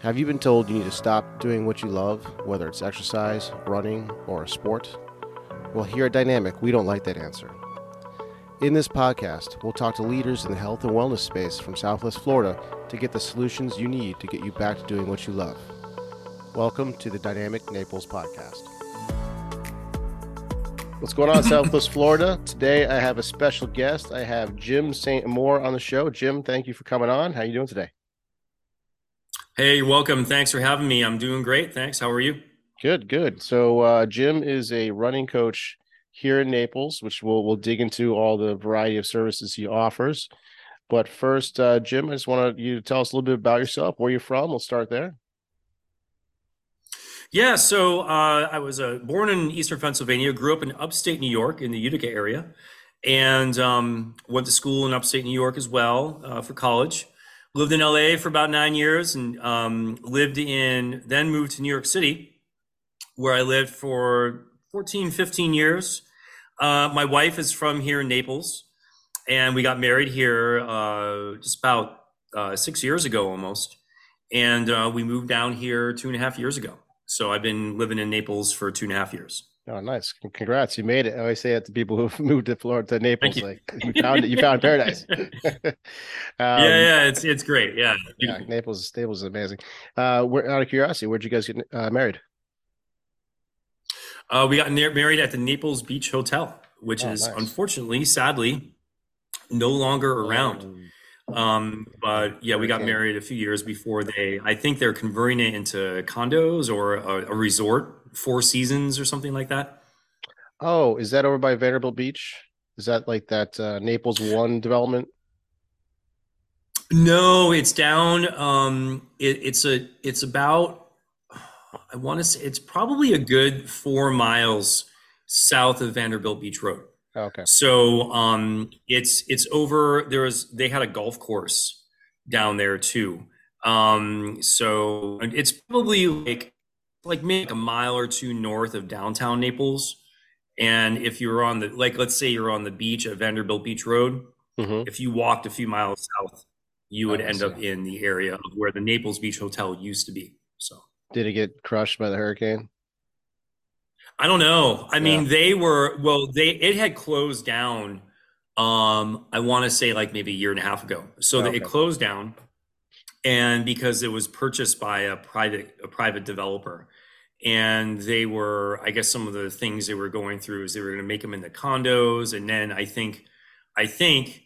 Have you been told you need to stop doing what you love, whether it's exercise, running, or a sport? Well, here at Dynamic, we don't like that answer. In this podcast, we'll talk to leaders in the health and wellness space from Southwest Florida to get the solutions you need to get you back to doing what you love. Welcome to the Dynamic Naples podcast. What's going on, Southwest Florida? Today I have a special guest. I have Jim Saint-Amour on the show. Jim, thank you for coming on. How are you doing today? Hey, welcome. Thanks for having me. I'm doing great. Thanks. How are you? Good, good. So uh, Jim is a running coach here in Naples, which we'll we'll dig into all the variety of services he offers. But first, uh, Jim, I just wanted you to tell us a little bit about yourself, where you're from. We'll start there. Yeah, so uh, I was uh, born in Eastern Pennsylvania, grew up in upstate New York in the Utica area, and um, went to school in upstate New York as well uh, for college lived in LA for about nine years and um, lived in, then moved to New York City, where I lived for 14, 15 years. Uh, my wife is from here in Naples, and we got married here uh, just about uh, six years ago almost. And uh, we moved down here two and a half years ago. So I've been living in Naples for two and a half years. Oh, nice! Congrats, you made it. I always say it to people who've moved to Florida, to Naples, you. like you found it. You found paradise. um, yeah, yeah, it's it's great. Yeah, yeah, Naples, Naples is amazing. Uh, where, out of curiosity, where'd you guys get uh, married? Uh, we got married at the Naples Beach Hotel, which oh, is nice. unfortunately, sadly, no longer around. Um, um but yeah, we got married a few years before they. I think they're converting it into condos or a, a resort Four Seasons or something like that. Oh, is that over by Vanderbilt Beach? Is that like that uh, Naples One development? No, it's down. Um, it, it's a. It's about. I want to say it's probably a good four miles south of Vanderbilt Beach Road. Okay. So um, it's it's over. There was they had a golf course down there too. Um, so it's probably like like maybe a mile or two north of downtown Naples. And if you're on the like, let's say you're on the beach at Vanderbilt Beach Road, mm-hmm. if you walked a few miles south, you would end up in the area of where the Naples Beach Hotel used to be. So, did it get crushed by the hurricane? I don't know. I yeah. mean, they were well. They it had closed down. Um, I want to say like maybe a year and a half ago. So okay. it closed down, and because it was purchased by a private a private developer, and they were i guess some of the things they were going through is they were going to make them into condos and then i think i think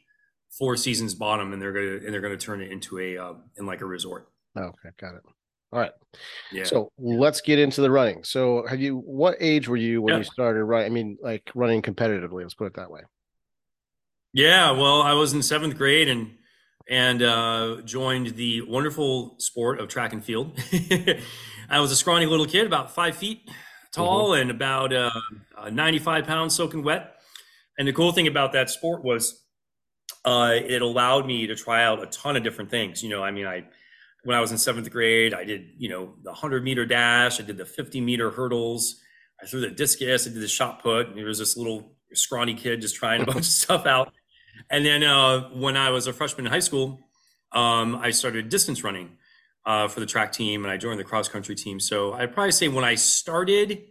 four seasons bottom and they're going to and they're going to turn it into a uh, in like a resort. Okay got it. All right. Yeah. So let's get into the running. So have you what age were you when yeah. you started running i mean like running competitively let's put it that way? Yeah well i was in seventh grade and and uh, joined the wonderful sport of track and field I was a scrawny little kid, about five feet tall mm-hmm. and about uh, uh, 95 pounds soaking wet. And the cool thing about that sport was uh, it allowed me to try out a ton of different things. You know, I mean, I when I was in seventh grade, I did you know the 100 meter dash, I did the 50 meter hurdles, I threw the discus, I did the shot put. And there was this little scrawny kid just trying a bunch of stuff out. And then uh, when I was a freshman in high school, um, I started distance running uh, for the track team, and I joined the cross country team. So I'd probably say when I started,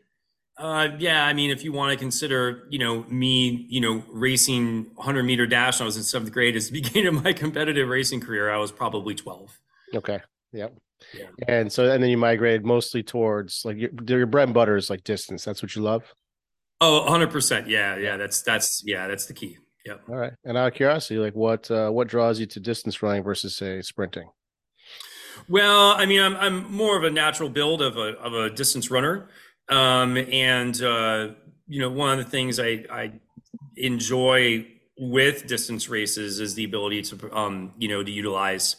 uh, yeah, I mean, if you want to consider, you know, me, you know, racing 100 meter dash when I was in seventh grade as the beginning of my competitive racing career, I was probably 12. Okay. Yep. Yeah. And so, and then you migrated mostly towards like your, your bread and butter is like distance. That's what you love. Oh, 100%. Yeah. Yeah. That's, that's, yeah, that's the key. Yep. All right. And out of curiosity, like what, uh, what draws you to distance running versus say sprinting? Well, I mean, I'm I'm more of a natural build of a of a distance runner, um, and uh, you know, one of the things I I enjoy with distance races is the ability to um, you know to utilize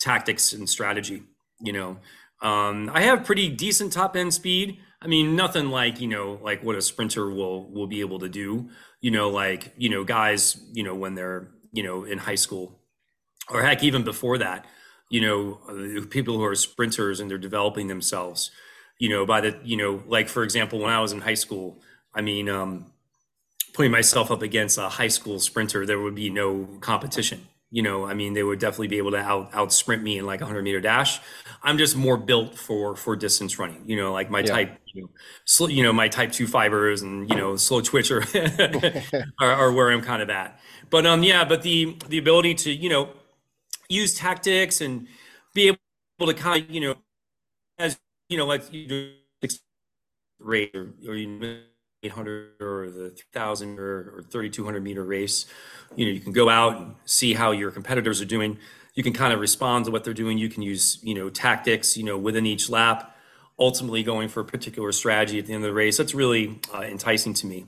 tactics and strategy. You know, um, I have pretty decent top end speed. I mean, nothing like you know like what a sprinter will will be able to do. You know, like you know guys, you know when they're you know in high school, or heck even before that you know, people who are sprinters and they're developing themselves, you know, by the, you know, like for example, when I was in high school, I mean, um, putting myself up against a high school sprinter, there would be no competition. You know, I mean, they would definitely be able to out out sprint me in like a hundred meter dash. I'm just more built for for distance running. You know, like my Yeah. type, you know, slow, you know, my type two fibers and you know, slow twitcher are, are where I'm kind of at. But um, yeah, but the the ability to you know use tactics and be able to kind of you know as you know like you do race or, or you 800 or the 3000 or, or 3200 meter race you know you can go out and see how your competitors are doing. You can kind of respond to what they're doing. You can use you know tactics you know within each lap ultimately going for a particular strategy at the end of the race. That's really uh, enticing to me.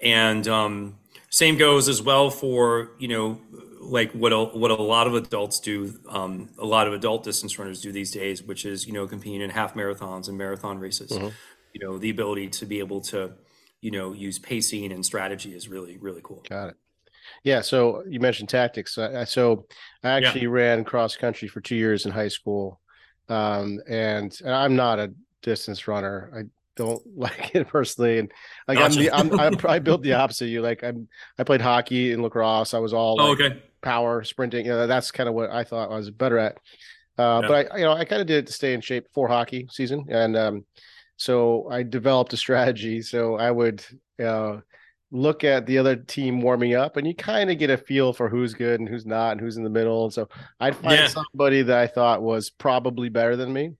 And um, same goes as well for you know like what a, what a lot of adults do um, a lot of adult distance runners do these days which is you know competing in half marathons and marathon races Mhm. you know the ability to be able to you know use pacing and strategy is really really cool Got it. Yeah. So you mentioned tactics. I, I- so I Yeah. actually ran cross country for two years in high school, um, and, and I'm not a distance runner. I don't like it personally, and like I'm the I'm, I'm I built the opposite. of You like I'm I played hockey and lacrosse. I was all oh okay power sprinting. You know, that's kind of what I thought I was better at. Uh, Yeah. But I, you know, I kind of did it to stay in shape for hockey season, and um, so I developed a strategy. So I would uh, look at the other team warming up, and you kind of get a feel for who's good and who's not, and who's in the middle. And so I'd find Yeah. somebody that I thought was probably better than me,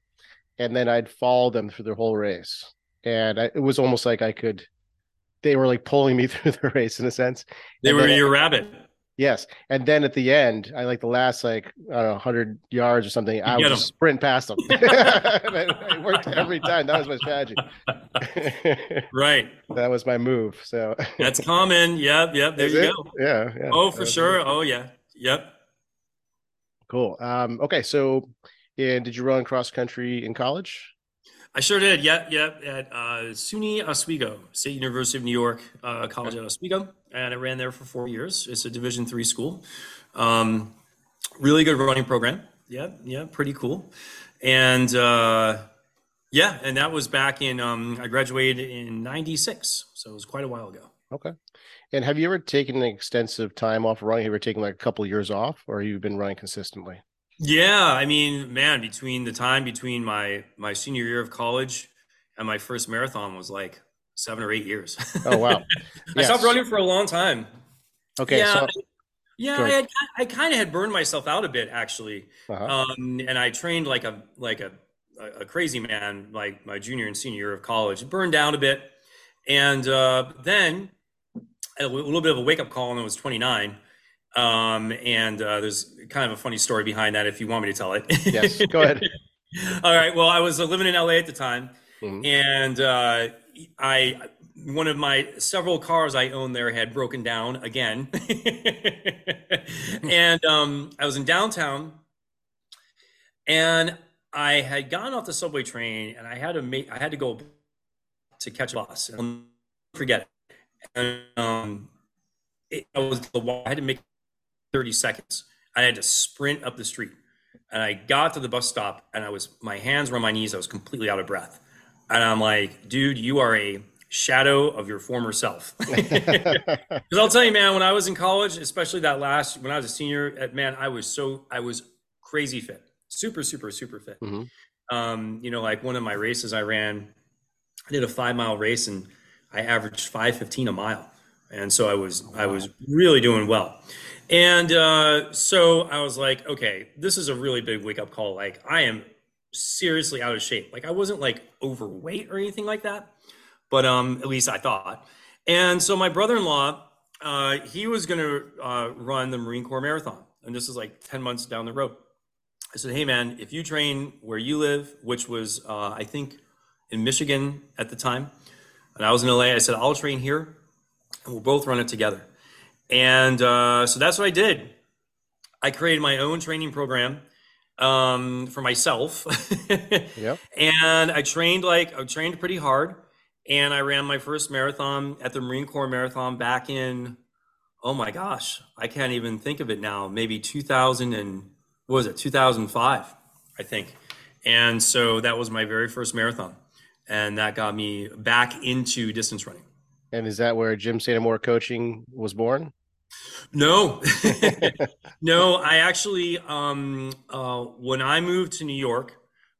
and then I'd follow them through the whole race. And I, it was almost like I could. They were like pulling me through the race in a sense. they And were your rabbit Yes, and then at the end, I like the last like I don't know, hundred yards or something. I would get sprint past them. it worked every time. That was my strategy. right that was my move. So that's common yep yep there Is you it? go Yeah, yeah. oh for sure oh yeah yep Cool. Um, okay, so and did you run cross country in college? I sure did. Yep, yep. At uh, SUNY Oswego, State University of New York, uh, college at Oswego, and I ran there for four years. It's a Division three school. Um, really good running program. Yeah, yeah, pretty cool. And uh, yeah, and that was back in. Um, I graduated in '96, so it was quite a while ago. Okay. And have you ever taken an extensive time off running? Have you ever taken like a couple of years off, or have you've been running consistently? Yeah, I mean, man, between the time between my my senior year of college and my first marathon was like seven or eight years. Oh wow. I stopped running for a long time. Okay. yeah, So yeah, I, had, I kind of had burned myself out a bit actually, uh-huh. um, and I trained like a like a, a crazy man like my junior and senior year of college. Burned down a bit, and uh, then a little bit of a wake up call when I was 29. Um, and uh, there's kind of a funny story behind that if you want me to tell it. yes. Go ahead. All right. Well, I was uh, living in LA at the time, Mhm. and uh, I one of my several cars I owned there had broken down again, and um, I was in downtown, and I had gotten off the subway train, and I had to make I had to go to catch a bus. And I'll forget it. And, um, it, I was I had to make thirty seconds. I had to sprint up the street and I got to the bus stop and I was my hands were on my knees. I was completely out of breath. And I'm like, dude, you are a shadow of your former self. Because I'll tell you, man, when I was in college, especially that last when I was a senior, at man, I was so I was crazy fit, super, super, super fit. Mhm. Um, you know, like one of my races I ran, I did a five mile race and I averaged five fifteen a mile, and so I was I was really doing well. And uh, so I was like, okay, this is a really big wake up call. Like I am seriously out of shape. Like I wasn't like overweight or anything like that, but um, at least I thought. And so my brother-in-law, uh, he was going to uh, run the Marine Corps Marathon, and this is like ten months down the road. I said, hey man, if you train where you live, which was uh, I think in Michigan at the time, and I was in LA, I said I'll train here, and we'll both run it together. And uh, so that's what I did. I created my own training program um, for myself. Yep. And I trained like I trained pretty hard. And I ran my first marathon at the Marine Corps Marathon back in, oh my gosh, I can't even think of it now. Maybe 2000 and what was it, 2005, I think. And so that was my very first marathon. And that got me back into distance running. And is that where Jim Saint-Amour coaching was born? No, no. I actually, um, uh, when I moved to New York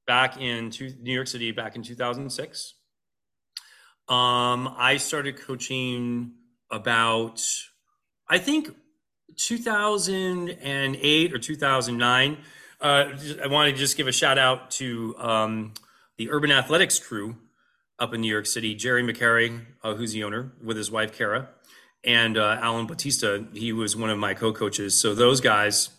back in two, New York City back in 2006, um, I started coaching about, I think, 2008 or 2009. Uh, I want to just give a shout out to um, the Urban Athletics crew up in New York City. Jerry McCary, uh, who's the owner, with his wife Kara, and uh, Alan Batista. He was one of my co-coaches. So those guys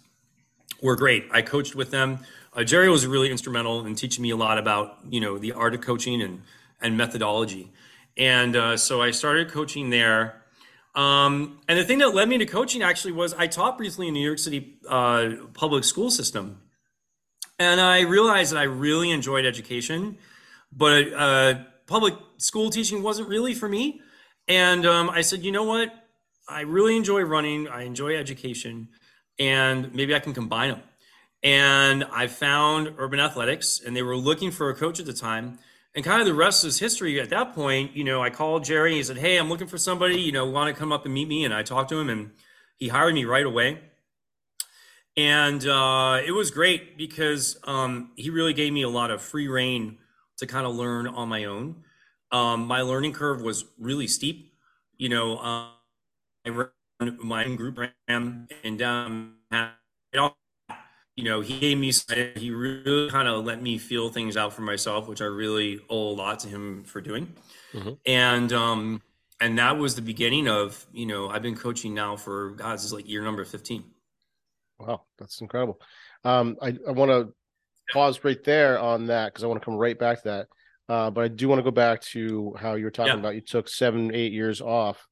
were great. I coached with them. Uh, Jerry was really instrumental in teaching me a lot about you know the art of coaching and and methodology. And uh, so I started coaching there. Um, and the thing that led me to coaching actually was I taught briefly in New York City uh, public school system, and I realized that I really enjoyed education, but uh, public school teaching wasn't really for me. And um, I said, you know what? I really enjoy running. I enjoy education, and maybe I can combine them. And I found Urban Athletics, and they were looking for a coach at the time. And kind of the rest is history. At that point, you know, I called Jerry. And he said, "Hey, I'm looking for somebody. You know, want to come up and meet me?" And I talked to him, and he hired me right away. And uh, it was great because um, he really gave me a lot of free reign to kind of learn on my own. Um, my learning curve was really steep. You know, um, I ran my own group ran and um, you know, he gave me, he really kind of let me feel things out for myself, which I really owe a lot to him for doing. Mm-hmm. And, um, and that was the beginning of, you know, I've been coaching now for, God, this is like year number 15. Wow. That's incredible. Um, I, I want to pause right there on that because I want to come right back to that. Uh, but I do want to go back to how you were talking yeah. about you took seven, eight years off.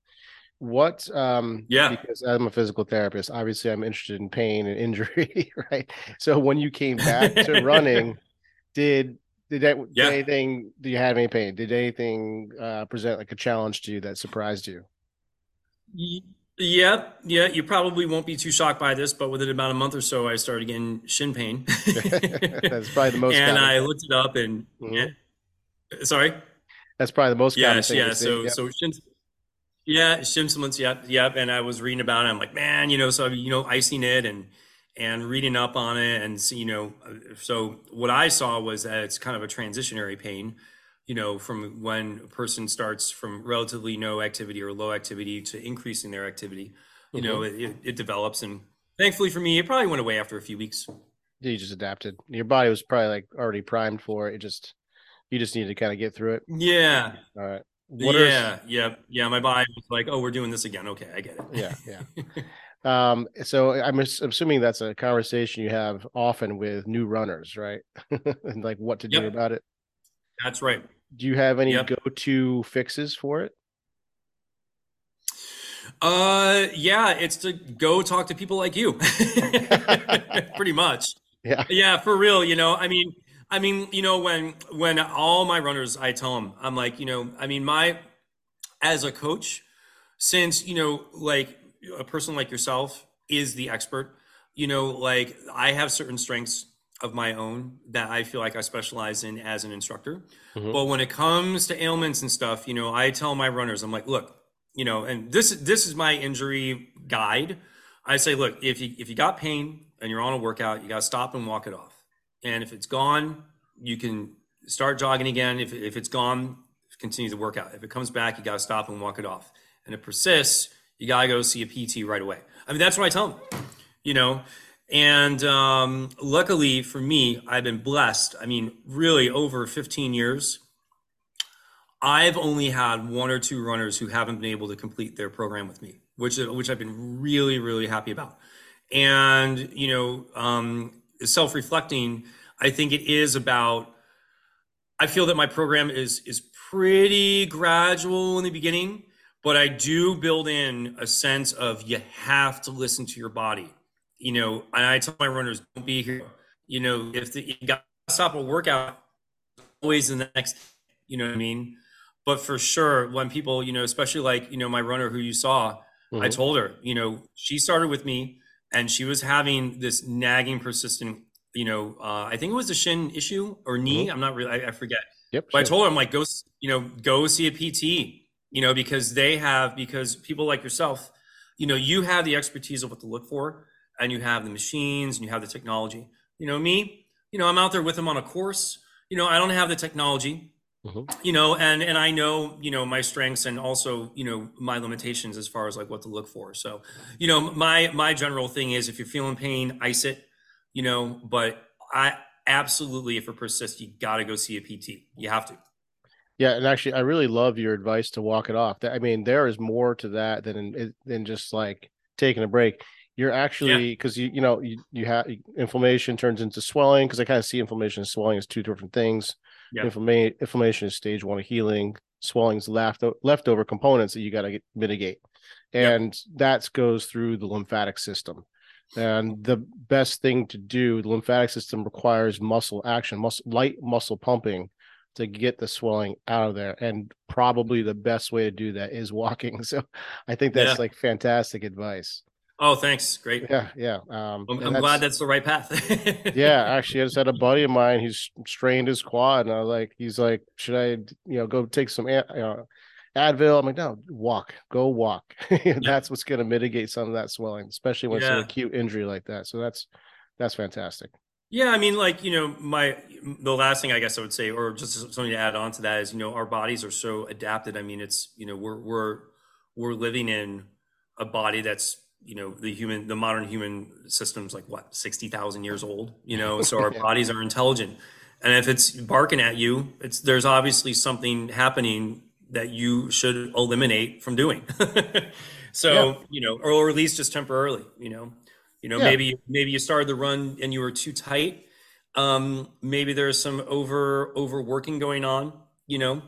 What, um, yeah, because I'm a physical therapist, obviously I'm interested in pain and injury, right? So when you came back to running, did, did that, yeah. did anything, do you have any pain? Did anything uh, present like a challenge to you that surprised you? Yeah, yeah, you probably won't be too shocked by this, but within about a month or so, I started getting shin pain. That's probably the most. and I looked it up, and mm-hmm. Sorry. That's probably the most. Yeah, yeah. So, yep. so shin, yeah, shin splints. Yep, yep. And I was reading about it. I'm like, man, you know, so you know, icing it and and reading up on it, and see, you know, so what I saw was that it's kind of a transitionary pain you know, from when a person starts from relatively no activity or low activity to increasing their activity, you mm-hmm. know, it, it, develops. And thankfully for me, it probably went away after a few weeks. You just adapted. Your body was probably like already primed for it. It just, you just needed to kind of get through it. Yeah. All right. What yeah. Are... Yeah. Yeah. My body was like, oh, we're doing this again. Okay. I get it. Yeah. Yeah. um, so I'm assuming that's a conversation you have often with new runners, right? and like what to do about it. That's right. Do you have any yep. go-to fixes for it? Uh, yeah, it's to go talk to people like you. Pretty much. Yeah. Yeah, for real. You know, I mean, I mean, you know, when when all my runners, I tell them, I'm like, you know, I mean, my as a coach, since you know, like a person like yourself is the expert. You know, like I have certain strengths of my own that I feel like I specialize in as an instructor. Mm-hmm. But when it comes to ailments and stuff, you know, I tell my runners, I'm like, look, you know, and this this is my injury guide. I say, look, if you if you got pain and you're on a workout, you got to stop and walk it off. And if it's gone, you can start jogging again. If if it's gone, continue the workout. If it comes back, you got to stop and walk it off. And it persists, you got to go see a PT right away. I mean, that's what I tell them. You know, and um, luckily for me, I've been blessed. I mean, really over 15 years, I've only had one or two runners who haven't been able to complete their program with me, which which I've been really really happy about. And you know, um, self reflecting, I think it is about. I feel that my program is is pretty gradual in the beginning, but I do build in a sense of you have to listen to your body you know, and I tell my runners, don't be here. You know, if the, you got to stop a workout, always the next, you know what I mean? But for sure, when people, you know, especially like, you know, my runner who you saw, mm-hmm. I told her, you know, she started with me and she was having this nagging, persistent, you know, uh, I think it was a shin issue or knee. Mm-hmm. I'm not really, I, I forget. Yep. But sure. I told her, I'm like, go, you know, go see a PT, you know, because they have, because people like yourself, you know, you have the expertise of what to look for, and you have the machines, and you have the technology. You know, me, you know, I'm out there with them on a course. You know, I don't have the technology. Mm-hmm. You know, and and I know you know my strengths and also you know my limitations as far as like what to look for. So, you know, my my general thing is if you're feeling pain, ice it. You know, but I absolutely, if it persists, you got to go see a PT. You have to. Yeah, and actually, I really love your advice to walk it off. I mean, there is more to that than than just like taking a break. You're actually because yeah. you you know you, you have inflammation turns into swelling because I kind of see inflammation and swelling as two different things. Inflama- inflammation is stage one of healing. Swelling is left leftover components that you got to mitigate, and yeah. that goes through the lymphatic system. And the best thing to do, the lymphatic system requires muscle action, muscle light muscle pumping to get the swelling out of there. And probably the best way to do that is walking. So I think that's yeah. like fantastic advice. Oh, thanks. Great. Yeah, yeah. Um, I'm, I'm that's, glad that's the right path. yeah, actually, I just had a buddy of mine. He's strained his quad, and I was like, he's like, should I, you know, go take some, you know, Advil? I'm like, no, walk, go walk. that's what's going to mitigate some of that swelling, especially when yeah. it's an acute injury like that. So that's that's fantastic. Yeah, I mean, like you know, my the last thing I guess I would say, or just something to add on to that is, you know, our bodies are so adapted. I mean, it's you know, we're we're we're living in a body that's you know the human the modern human system's like what 60,000 years old you know so our yeah. bodies are intelligent and if it's barking at you it's there's obviously something happening that you should eliminate from doing so yeah. you know or at least just temporarily you know you know, yeah. maybe maybe you started the run and you were too tight. Um, maybe there's some over overworking going on. You know,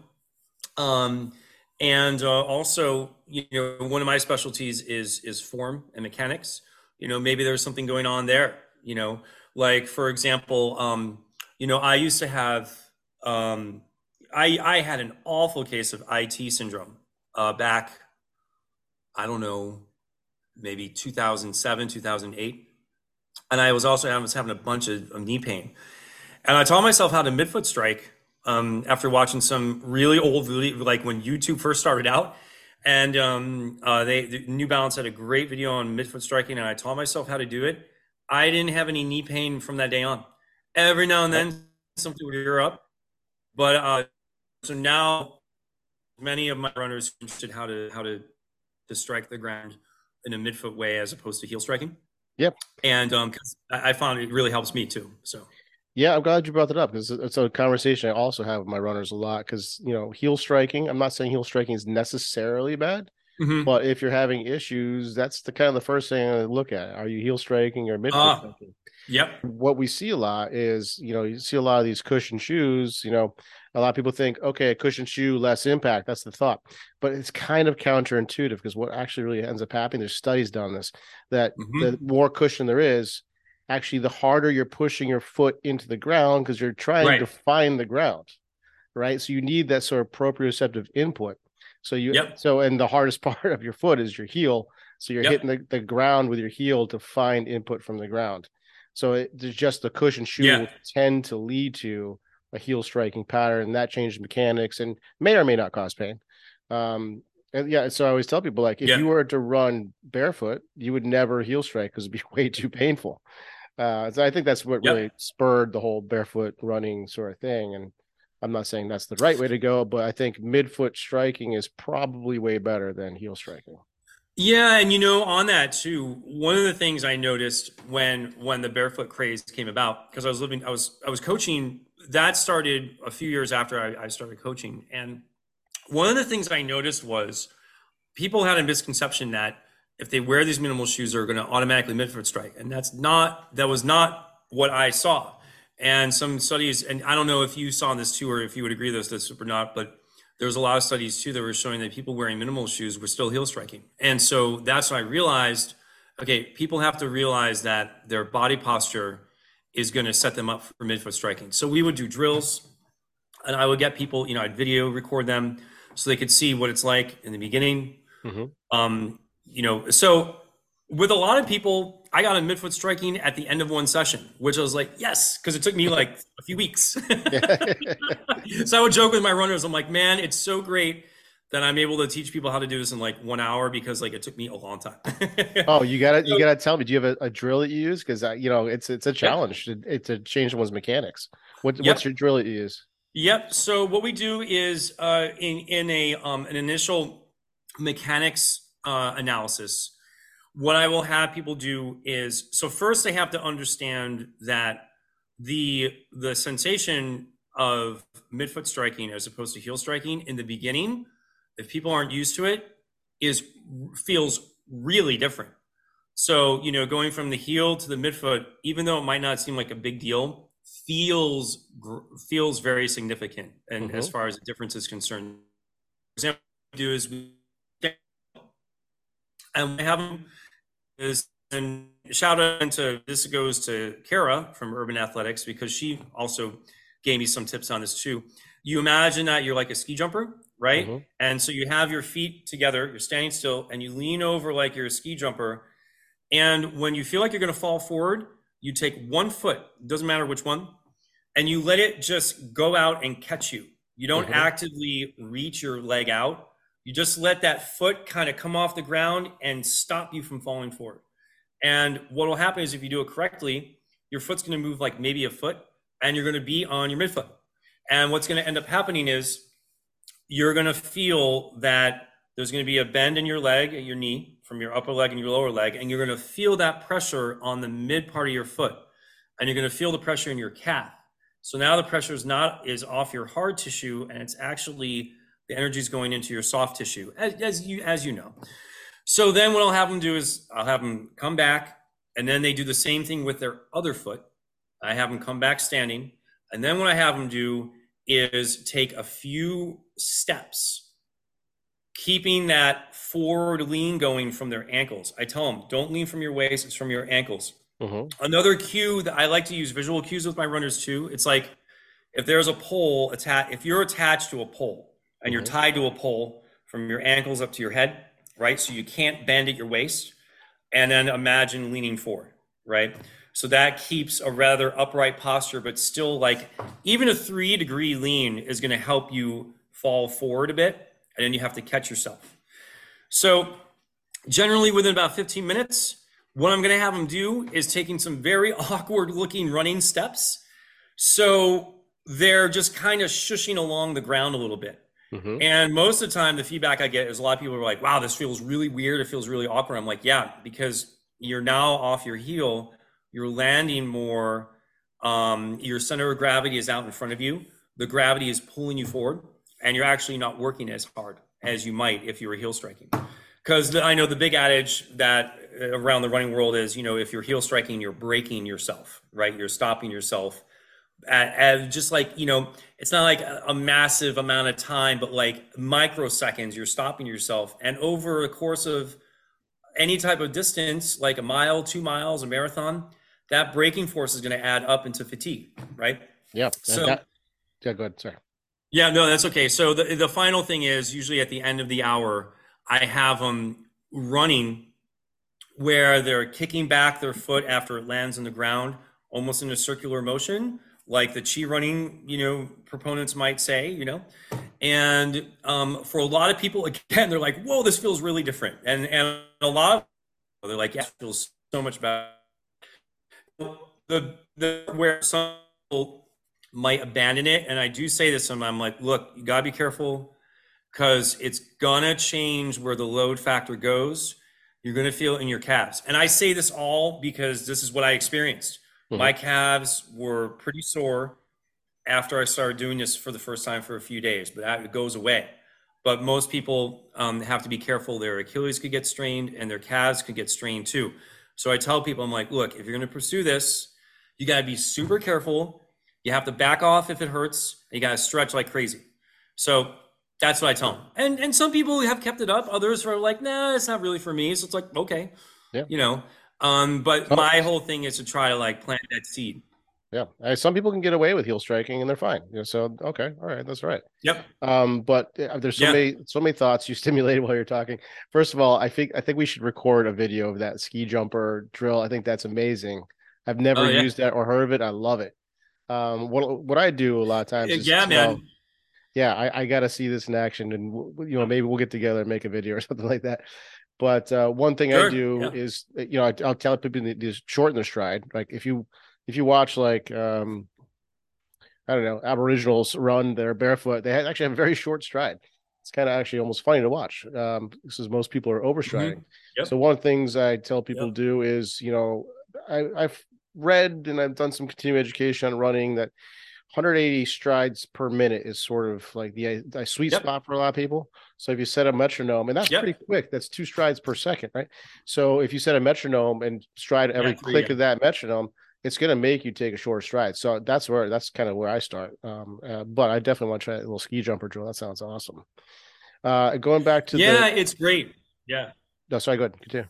um, and uh, also, you know, one of my specialties is is form and mechanics. You know, maybe there's something going on there. You know, like for example, um, you know, I used to have um, I I had an awful case of IT syndrome uh, back. I don't know maybe 2007, 2008. And I was also I was having a bunch of, of knee pain. And I taught myself how to midfoot strike um, after watching some really old, like when YouTube first started out. And um, uh, they New Balance had a great video on midfoot striking, and I taught myself how to do it. I didn't have any knee pain from that day on. Every now and then, something would rear up, but uh, so now many of my runners interested how to how to to strike the ground in a midfoot way as opposed to heel striking. Yep. And um, I found it really helps me too. So. Yeah, I'm glad you brought that up because it's a conversation I also have with my runners a lot. Because you know, heel striking. I'm not saying heel striking is necessarily bad, mm-hmm. but if you're having issues, that's the kind of the first thing I look at. Are you heel striking or midfoot uh, striking? Yep. What we see a lot is, you know, you see a lot of these cushion shoes. You know, a lot of people think, okay, a cushion shoe, less impact. That's the thought, but it's kind of counterintuitive because what actually really ends up happening, there's studies done this, that mm-hmm. the more cushion there is, actually, the harder you're pushing your foot into the ground because you're trying right. to find the ground, right? So you need that sort of proprioceptive input. So you, yep. so and the hardest part of your foot is your heel. So you're yep. hitting the, the ground with your heel to find input from the ground. So it, there's just the cushion shoe yeah. will tend to lead to a heel striking pattern, and that changes mechanics and may or may not cause pain. Um, and yeah, so I always tell people like if yeah. you were to run barefoot, you would never heel strike because it'd be way too painful. Uh, so I think that's what yep. really spurred the whole barefoot running sort of thing. And I'm not saying that's the right way to go, but I think midfoot striking is probably way better than heel striking. Yeah, and you know, on that too, one of the things I noticed when when the barefoot craze came about, because I was living, I was I was coaching. That started a few years after I, I started coaching, and one of the things I noticed was people had a misconception that if they wear these minimal shoes, they're going to automatically midfoot strike, and that's not that was not what I saw. And some studies, and I don't know if you saw this too, or if you would agree with this or not, but there was a lot of studies too that were showing that people wearing minimal shoes were still heel striking. And so that's when I realized, okay, people have to realize that their body posture is going to set them up for midfoot striking. So we would do drills and I would get people, you know, I'd video record them so they could see what it's like in the beginning. Mm-hmm. Um, you know, so with a lot of people, I got a midfoot striking at the end of one session, which I was like, yes, because it took me like a few weeks. so I would joke with my runners, I'm like, man, it's so great that I'm able to teach people how to do this in like one hour because like it took me a long time. oh, you gotta you gotta tell me. Do you have a, a drill that you use? Because you know it's it's a challenge to, to change someone's mechanics. What, yep. What's your drill that you use? Yep. So what we do is uh, in in a um, an initial mechanics uh, analysis, what I will have people do is so first they have to understand that the the sensation of midfoot striking as opposed to heel striking in the beginning if people aren't used to it is feels really different so you know going from the heel to the midfoot even though it might not seem like a big deal feels feels very significant and mm-hmm. as far as the difference is concerned for example do is we and we have them is and shout out to this goes to Kara from Urban Athletics because she also gave me some tips on this too. You imagine that you're like a ski jumper, right? Mm-hmm. And so you have your feet together, you're standing still, and you lean over like you're a ski jumper. And when you feel like you're going to fall forward, you take one foot, doesn't matter which one, and you let it just go out and catch you. You don't mm-hmm. actively reach your leg out. You just let that foot kind of come off the ground and stop you from falling forward. And what will happen is if you do it correctly, your foot's going to move like maybe a foot and you're going to be on your midfoot. And what's going to end up happening is you're going to feel that there's going to be a bend in your leg, your knee, from your upper leg and your lower leg. And you're going to feel that pressure on the mid part of your foot. And you're going to feel the pressure in your calf. So now the pressure is not is off your hard tissue and it's actually the energy is going into your soft tissue, as, as you as you know. So then what I'll have them do is I'll have them come back and then they do the same thing with their other foot. I have them come back standing. And then what I have them do is take a few steps, keeping that forward lean going from their ankles. I tell them, don't lean from your waist, it's from your ankles. Mm-hmm. Another cue that I like to use visual cues with my runners too. It's like if there's a pole attached, if you're attached to a pole and mm-hmm. you're tied to a pole from your ankles up to your head, right? So you can't bend at your waist. And then imagine leaning forward, right? So that keeps a rather upright posture, but still like even a three degree lean is going to help you fall forward a bit. And then you have to catch yourself. So generally within about 15 minutes, what I'm going to have them do is taking some very awkward looking running steps. So they're just kind of shushing along the ground a little bit. Mm-hmm. And most of the time, the feedback I get is a lot of people are like, wow, this feels really weird. It feels really awkward. I'm like, yeah, because you're now off your heel, you're landing more. Um, your center of gravity is out in front of you. The gravity is pulling you forward, and you're actually not working as hard as you might if you were heel striking. Because I know the big adage that uh, around the running world is, you know, if you're heel striking, you're braking yourself, right? You're stopping yourself at, at, just like you know it's not like a, a, massive amount of time but like microseconds you're stopping yourself. And over the course of any type of distance like a mile two miles a marathon that braking force is going to add up into fatigue right? Yeah so that, yeah go ahead sorry. Yeah no that's okay. So the, the final thing is usually at the end of the hour i have them running where they're kicking back their foot after it lands on the ground almost in a circular motion like the chi running, you know, proponents might say, you know, and um, for a lot of people, again, they're like, "Whoa, this feels really different," and and a lot of they're like, "Yeah, it feels so much better." The the where some people might abandon it, and I do say this, and I'm like, "Look, you gotta be careful." Because it's gonna change where the load factor goes. You're gonna feel in your calves. And I say this all because this is what I experienced Mm-hmm. My calves were pretty sore after I started doing this for the first time for a few days, but that goes away. But most people um, have to be careful. Their Achilles could get strained and their calves could get strained too. So I tell people, I'm like, look, if you're going to pursue this, you got to be super careful. You have to back off if it hurts. you got to stretch like crazy. So that's what I tell them. And and some people have kept it up. Others are like, nah, it's not really for me. So it's like, okay, yeah. you know. Um, but oh. my whole thing is to try to like plant that seed. Yeah, some people can get away with heel striking and they're fine. You know, so okay, all right, that's right. Yep. Um, but uh, there's so yeah. many so many thoughts you stimulated while you're talking. First of all, I think I think we should record a video of that ski jumper drill. I think that's amazing. I've never oh, yeah. used that or heard of it. I love it. Um, what what I do a lot of times, is, yeah, man. Know, yeah, I, I got to see this in action, and you know maybe we'll get together and make a video or something like that. But uh, one thing sure, I do yeah. is you know I, will tell people to shorten their stride. Like if you if you watch like um I don't know Aboriginals run their barefoot, they actually have a very short stride. It's kind of actually almost funny to watch um, because most people are overstriding. Mm-hmm. Yep. So one of the things I tell people yep. do is you know I, I've read and I've done some continuing education on running that 180 strides per minute is sort of like the, the sweet yep. spot for a lot of people. So if you set a metronome, and that's yep. pretty quick, that's two strides per second, right? So if you set a metronome and stride every yeah, click yeah. of that metronome, it's going to make you take a shorter stride. So that's where that's kind of where I start. Um, uh, but I definitely want to try a little ski jumper drill. That sounds awesome. Uh, going back to yeah, the... it's great. Yeah. No, sorry. Go ahead. Continue.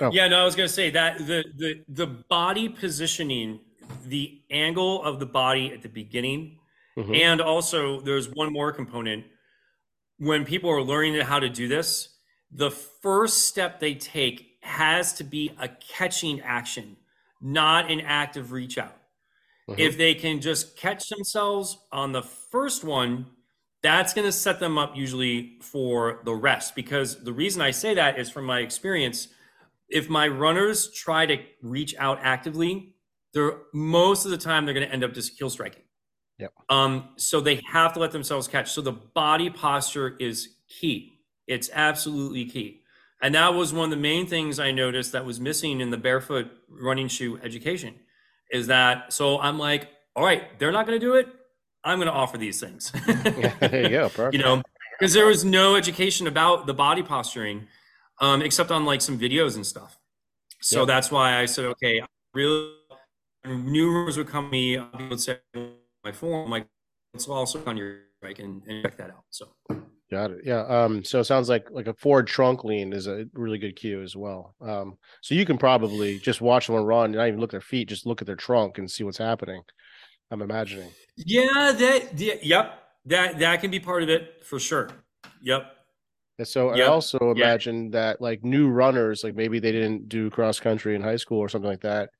Oh. Yeah, no, I was going to say that the the the body positioning the angle of the body at the beginning. Mm-hmm. And also, there's one more component. When people are learning how to do this, the first step they take has to be a catching action, not an active reach out. Mm-hmm. If they can just catch themselves on the first one, that's going to set them up usually for the rest. Because the reason I say that is from my experience. If my runners try to reach out actively, they're most of the time they're going to end up just heel striking. Yep. Um, so they have to let themselves catch. So the body posture is key. It's absolutely key. And that was one of the main things I noticed that was missing in the barefoot running shoe education is that so I'm like, all right, they're not going to do it. I'm going to offer these things. yeah, there you go. Perfect. You know, because there was no education about the body posturing, um, except on like some videos and stuff. So yep. that's why I said, okay, I really new rumors would come to me, people would say my form, like it's also on your bike and, and check that out. So got it. Yeah. Um, so it sounds like like a forward trunk lean is a really good cue as well. Um, so you can probably just watch someone run, and not even look at their feet, just look at their trunk and see what's happening. I'm imagining. Yeah, that yeah, yep. That that can be part of it for sure. Yep. And so yep. I also imagine yep. that like new runners, like maybe they didn't do cross country in high school or something like that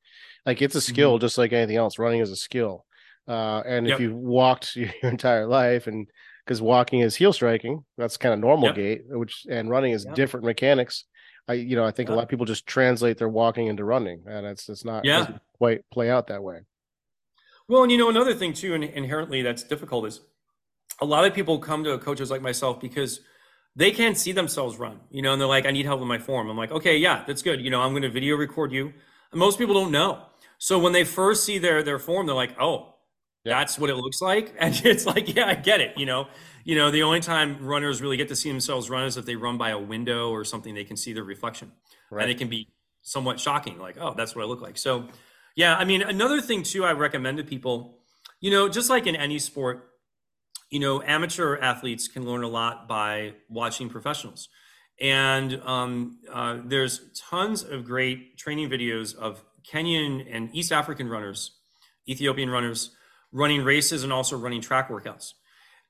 like it's a skill mm-hmm. just like anything else. Running is a skill. Uh, and yep. if you've walked your entire life and because walking is heel striking, that's kind of normal yep. gait, which and running is yep. different mechanics. I you know I think a lot of people just translate their walking into running, and it's it's not yeah. quite play out that way. Well, and you know another thing too, inherently that's difficult is a lot of people come to coaches like myself because they can't see themselves run, you know, and they're like, I need help with my form. I'm like, okay, yeah, that's good. You know, I'm going to video record you. And most people don't know. So when they first see their their form, they're like, "Oh, yeah. that's what it looks like," and it's like, "Yeah, I get it." You know, you know, the only time runners really get to see themselves run is if they run by a window or something. They can see their reflection, right. and it can be somewhat shocking. Like, "Oh, that's what I look like." So, yeah, I mean, another thing too, I recommend to people, you know, just like in any sport, you know, amateur athletes can learn a lot by watching professionals. And um, uh, there's tons of great training videos of Kenyan and East African runners, Ethiopian runners, running races and also running track workouts.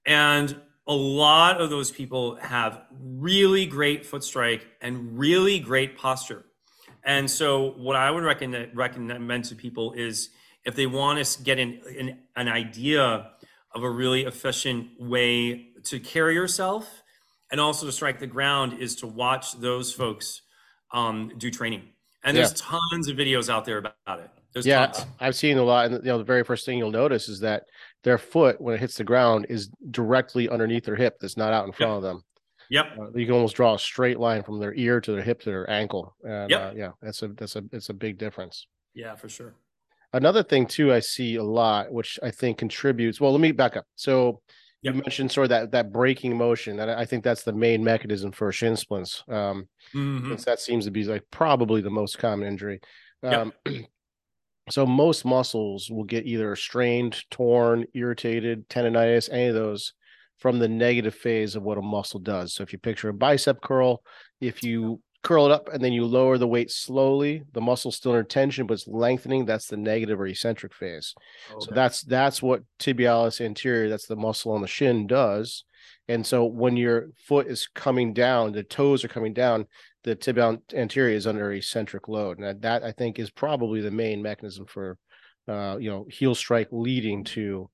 And a lot of those people have really great foot strike and really great posture. And so, what I would recommend, recommend to people is if they want to get an, an, an idea of a really efficient way to carry yourself and also to strike the ground, is to watch those folks um, do training. And there's tons of videos out there about it. There's yeah, tons. I've seen a lot. And you know, the very first thing you'll notice is that their foot, when it hits the ground, is directly underneath their hip. That's not out in front yep. of them. Yep. Uh, you can almost draw a straight line from their ear to their hip to their ankle. And yep. Uh, yeah, that's a that's a it's a big difference. Yeah, for sure. Another thing too, I see a lot, which I think contributes. Well, let me back up. So Yep. You mentioned sort of that that braking motion, and I think that's the main mechanism for shin splints. Um, mm-hmm. Since that seems to be like probably the most common injury. Um, yep. So most muscles will get either strained, torn, irritated, tendonitis, any of those from the negative phase of what a muscle does. So if you picture a bicep curl, if you curl it up and then you lower the weight slowly the muscle's still in tension but it's lengthening that's the negative or eccentric phase okay. so that's that's what tibialis anterior that's the muscle on the shin does and so when your foot is coming down the toes are coming down the tibial anterior is under eccentric load and that i think is probably the main mechanism for uh you know heel strike leading to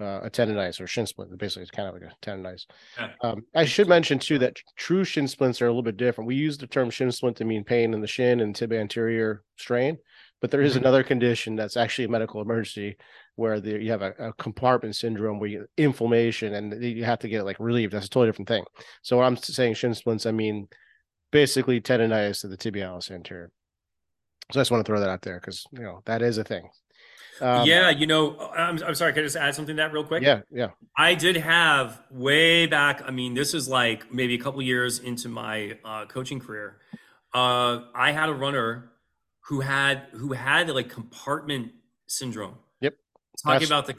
uh, a tendonitis or shin splint. Basically, it's kind of like a tendonitis. Yeah. Um, I should mention too that true shin splints are a little bit different. We use the term shin splint to mean pain in the shin and tib anterior strain, but there is Mhm. another condition that's actually a medical emergency where the, you have a, a compartment syndrome where you inflammation and you have to get it like relieved. That's a totally different thing. So when I'm saying shin splints, I mean basically tendonitis of the tibialis anterior. So I just want to throw that out there because you know that is a thing. Um, yeah, you know, I'm, I'm sorry. Can I just add something to that real quick? yeah, yeah. I did have way back. I mean, this is like maybe a couple years into my uh, coaching career. Uh, I had a runner who had who had like compartment syndrome. Yep. Talking That's- about the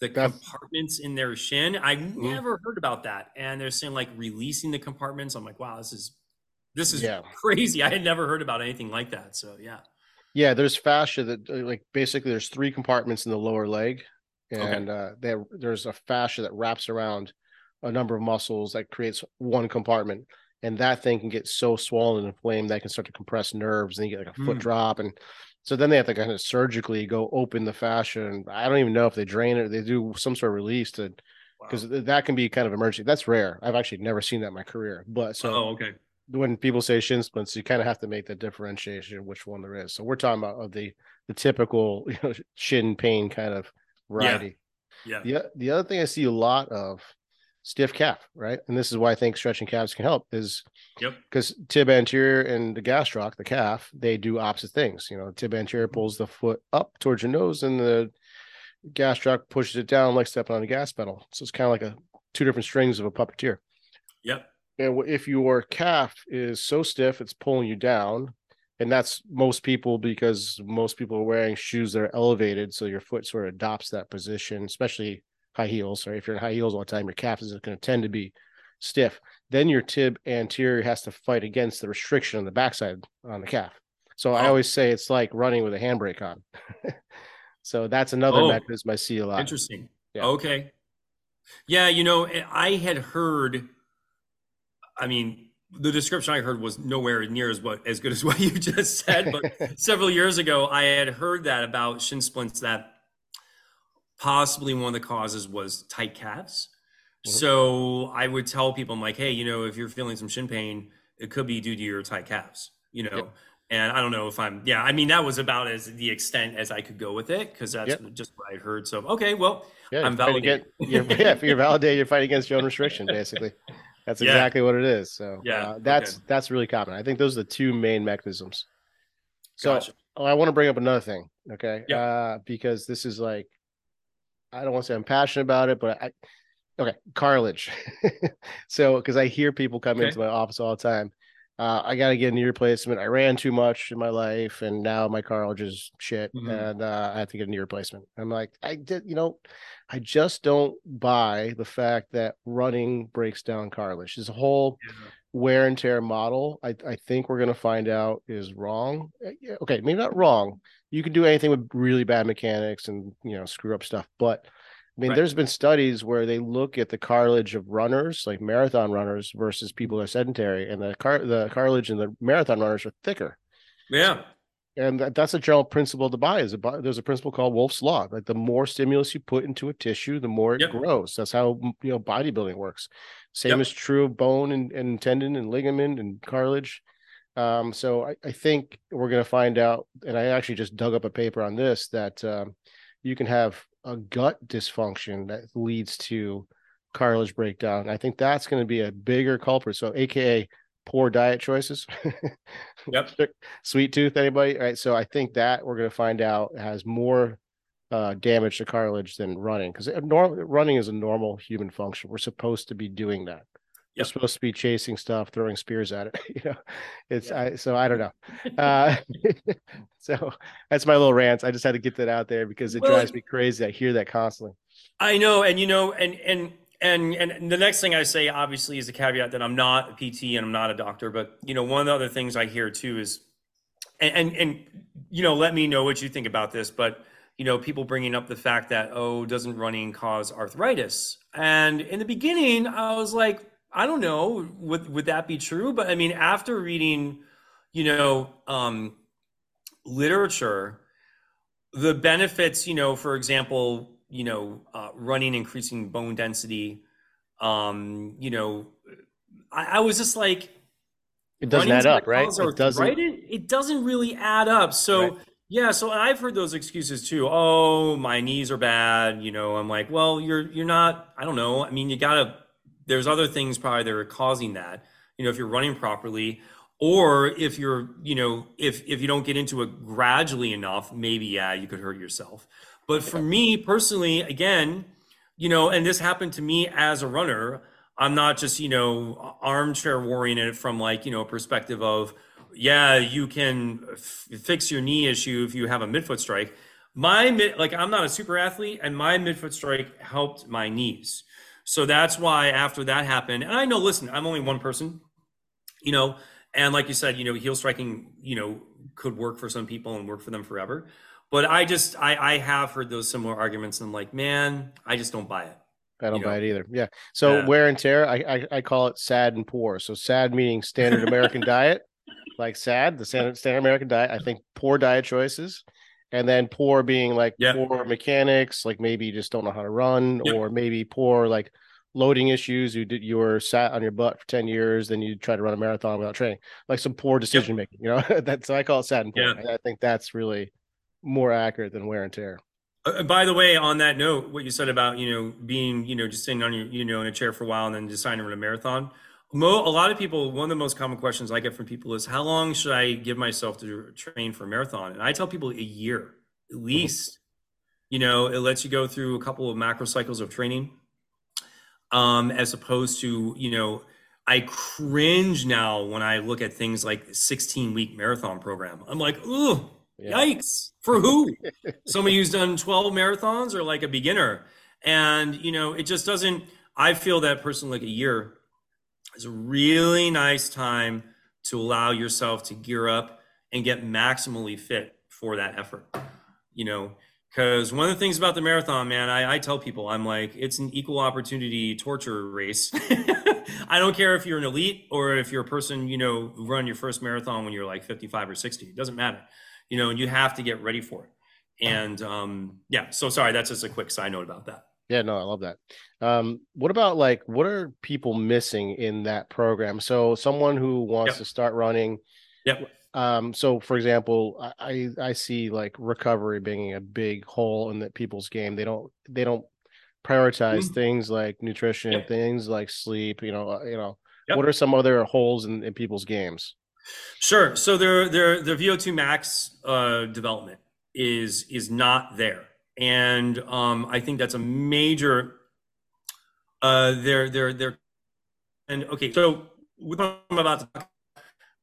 the compartments in their shin. I never heard about that. And they're saying like releasing the compartments. I'm like, wow, this is this is Yeah. crazy. I had never heard about anything like that. So yeah. Yeah, there's fascia that uh, like basically there's three compartments in the lower leg, Okay. and uh, there there's a fascia that wraps around a number of muscles that creates one compartment, and that thing can get so swollen and inflamed that it can start to compress nerves, and you get like a foot Mm. drop, and so then they have to kind of surgically go open the fascia, and I don't even know if they drain it, or they do some sort of release to because that can be kind of emergency. That's rare. I've actually never seen that in my career, but so oh, okay. When people say shin splints, you kind of have to make that differentiation which one there is. So we're talking about of the the typical you know, shin pain kind of variety. Yeah. The the other thing I see a lot of stiff calf, right? And this is why I think stretching calves can help is Yep. because tib anterior and the gastroc, the calf, they do opposite things. You know, the tib anterior Mm-hmm. pulls the foot up towards your nose, and the gastroc pushes it down like stepping on a gas pedal. So it's kind of like a two different strings of a puppeteer. Yep. And if your calf is so stiff, it's pulling you down. And that's most people because most people are wearing shoes that are elevated. So your foot sort of adopts that position, especially high heels. Or if you're in high heels all the time, your calf is going to tend to be stiff. Then your tib anterior has to fight against the restriction on the backside on the calf. So I Oh. always say it's like running with a handbrake on. so that's another Oh. mechanism I see a lot. Interesting. Yeah. Okay. Yeah, you know, eh, I had heard. I mean, the description I heard was nowhere near as what as good as what you just said. But several years ago, I had heard that about shin splints that possibly one of the causes was tight calves. Mhm. So I would tell people, I'm like, hey, you know, if you're feeling some shin pain, it could be due to your tight calves. You know. Yep. And I don't know if I'm, yeah, I mean, that was about as the extent as I could go with it because that's Yep. just what I heard. So, okay, well, Yeah, I'm against, you're, yeah, if you're validated, you're fighting against your own restriction, basically. That's Yeah. exactly what it is. So Yeah, uh, that's okay. that's really common. I think those are the two main mechanisms. So Gotcha. oh, I want to bring up another thing, okay? Yeah. Uh, because this is like, I don't want to say I'm passionate about it, but I, okay, cartilage. so because I hear people come Okay. into my office all the time. Uh, I got to get a knee replacement. I ran too much in my life, and now my cartilage is shit, Mhm. and uh, I have to get a knee replacement. I'm like, I did, you know, I just don't buy the fact that running breaks down cartilage. This whole wear and tear model, I, I think we're going to find out is wrong. Uh, Okay, maybe not wrong. You can do anything with really bad mechanics and you know screw up stuff, but mean, Right. there's been studies where they look at the cartilage of runners, like marathon runners, versus people who are sedentary, and the car the cartilage in the marathon runners are thicker. Yeah. And that, that's a general principle to buy. Is a, there's a principle called Wolff's Law. Like the more stimulus you put into a tissue, the more it Yep. grows. That's how you know bodybuilding works. Same Yep. is true of bone and, and tendon and ligament and cartilage. Um, so I, I think we're going to find out, and I actually just dug up a paper on this that um, you can have a gut dysfunction that leads to cartilage breakdown. I think that's going to be a bigger culprit. So, AKA poor diet choices. Yep. Sweet tooth, anybody? All right. So I think that we're going to find out has more uh, damage to cartilage than running because running is a normal human function. We're supposed to be doing that. Yep. supposed to be chasing stuff, throwing spears at it. You know, it's Yeah. I. So I don't know. Uh, so that's my little rant. I just had to get that out there because it Well, drives me crazy. I hear that constantly. I know, and you know, and and and and the next thing I say, obviously, is a caveat that I'm not a PT and I'm not a doctor. But you know, one of the other things I hear too is, and and, and you know, let me know what you think about this. But you know, people bringing up the fact that oh, doesn't running cause arthritis? And in the beginning, I was like, I don't know, would would that be true? But I mean, after reading, you know, um, literature, the benefits, you know, for example, you know, uh, running, increasing bone density. Um, you know, I, I was just like, it doesn't add up, right? It doesn't. Right? It, it, doesn't really add up. So. Right. Yeah, so I've heard those excuses too. Oh, my knees are bad. You know, I'm like, well, you're you're not. I don't know. I mean, you gotta. There's other things probably that are causing that. You know, if you're running properly, or if you're, you know, if if you don't get into it gradually enough, maybe yeah, you could hurt yourself. But for me personally, again, you know, and this happened to me as a runner. I'm not just, you know, armchair worrying it from like, you know, a perspective of yeah, you can f- fix your knee issue if you have a midfoot strike. My mid, like I'm not a super athlete, and my midfoot strike helped my knees. So that's why after that happened, and I know, listen, I'm only one person, you know, and like you said, you know, heel striking, you know, could work for some people and work for them forever. But I just, I, I have heard those similar arguments, and I'm like, man, I just don't buy it. I don't you buy know? it either. Yeah. So yeah. wear and tear, I, I, I call it sad and poor. So sad meaning standard American diet, like sad, the standard standard American diet. I think poor diet choices, and then poor being like poor mechanics, like maybe you just don't know how to run, yeah. or maybe poor like loading issues. You did you were sat on your butt for ten years, then you try to run a marathon without training, like some poor decision making. You know, that's I call it sad and poor. I think that's really more accurate than wear and tear. Uh, by the way, on that note, what you said about you know being you know just sitting on your you know in a chair for a while and then deciding to run a marathon Mo, a lot of people, one of the most common questions I get from people is, how long should I give myself to train for a marathon? And I tell people a year, at mm-hmm. least. You know, it lets you go through a couple of macro cycles of training, um, as opposed to, you know, I cringe now when I look at things like 16 week marathon program. I'm like, ooh, yeah. yikes. For who? Somebody who's done 12 marathons or like a beginner. And, you know, it just doesn't, I feel that person like a year is a really nice time to allow yourself to gear up and get maximally fit for that effort. You know, because one of the things about the marathon, man, I, I, tell people, I'm like, it's an equal opportunity torture race. I don't care if you're an elite or if you're a person, you know, who run your first marathon when you're like 55 or 60. It doesn't matter, you know, and you have to get ready for it. And um, yeah, so sorry, that's just a quick side note about that. Yeah, no, I love that. Um, what about like what are people missing in that program? So someone who wants yep. to start running. Yep. Um, so for example, I I see like recovery being a big hole in that people's game. They don't they don't prioritize mm-hmm. things like nutrition, yep. things like sleep. You know, uh, you know. Yep. What are some other holes in, in people's games? Sure. So their their their VO2 max uh, development is is not there and um, I think that's a major. Uh, they're they're they're, and okay. So what I'm about to talk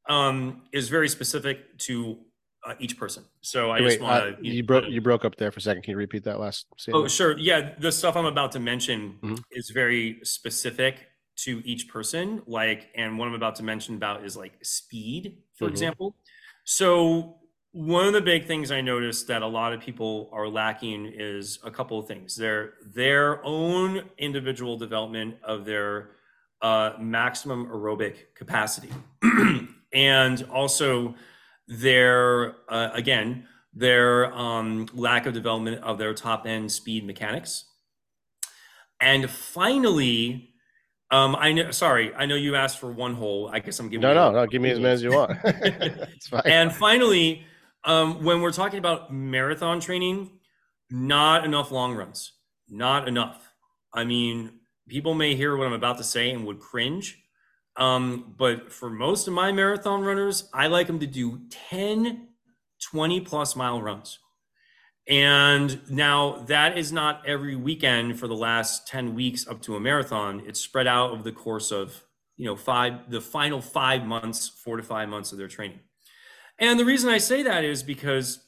um, is very specific to uh, each person. So I Wait, just want to. Uh, you, you broke you broke up there for a second. Can you repeat that last? Statement? Oh, sure. Yeah, the stuff I'm about to mention mm-hmm. is very specific to each person. Like, and what I'm about to mention about is like speed, for mm-hmm. example. So one of the big things I noticed that a lot of people are lacking is a couple of things. Their their own individual development of their uh, maximum aerobic capacity, and also their uh, again their um, lack of development of their top end speed mechanics, and finally. Um, I know. Sorry, I know you asked for one hole. I guess I'm giving. No, no, no. Give me as many as you want. it's fine. And finally, um, when we're talking about marathon training, not enough long runs, not enough. I mean, people may hear what I'm about to say and would cringe. Um, but for most of my marathon runners, I like them to do 10, 20 plus mile runs. And now that is not every weekend for the last 10 weeks up to a marathon. It's spread out over the course of, you know, five, the final five months, four to five months of their training. And the reason I say that is because,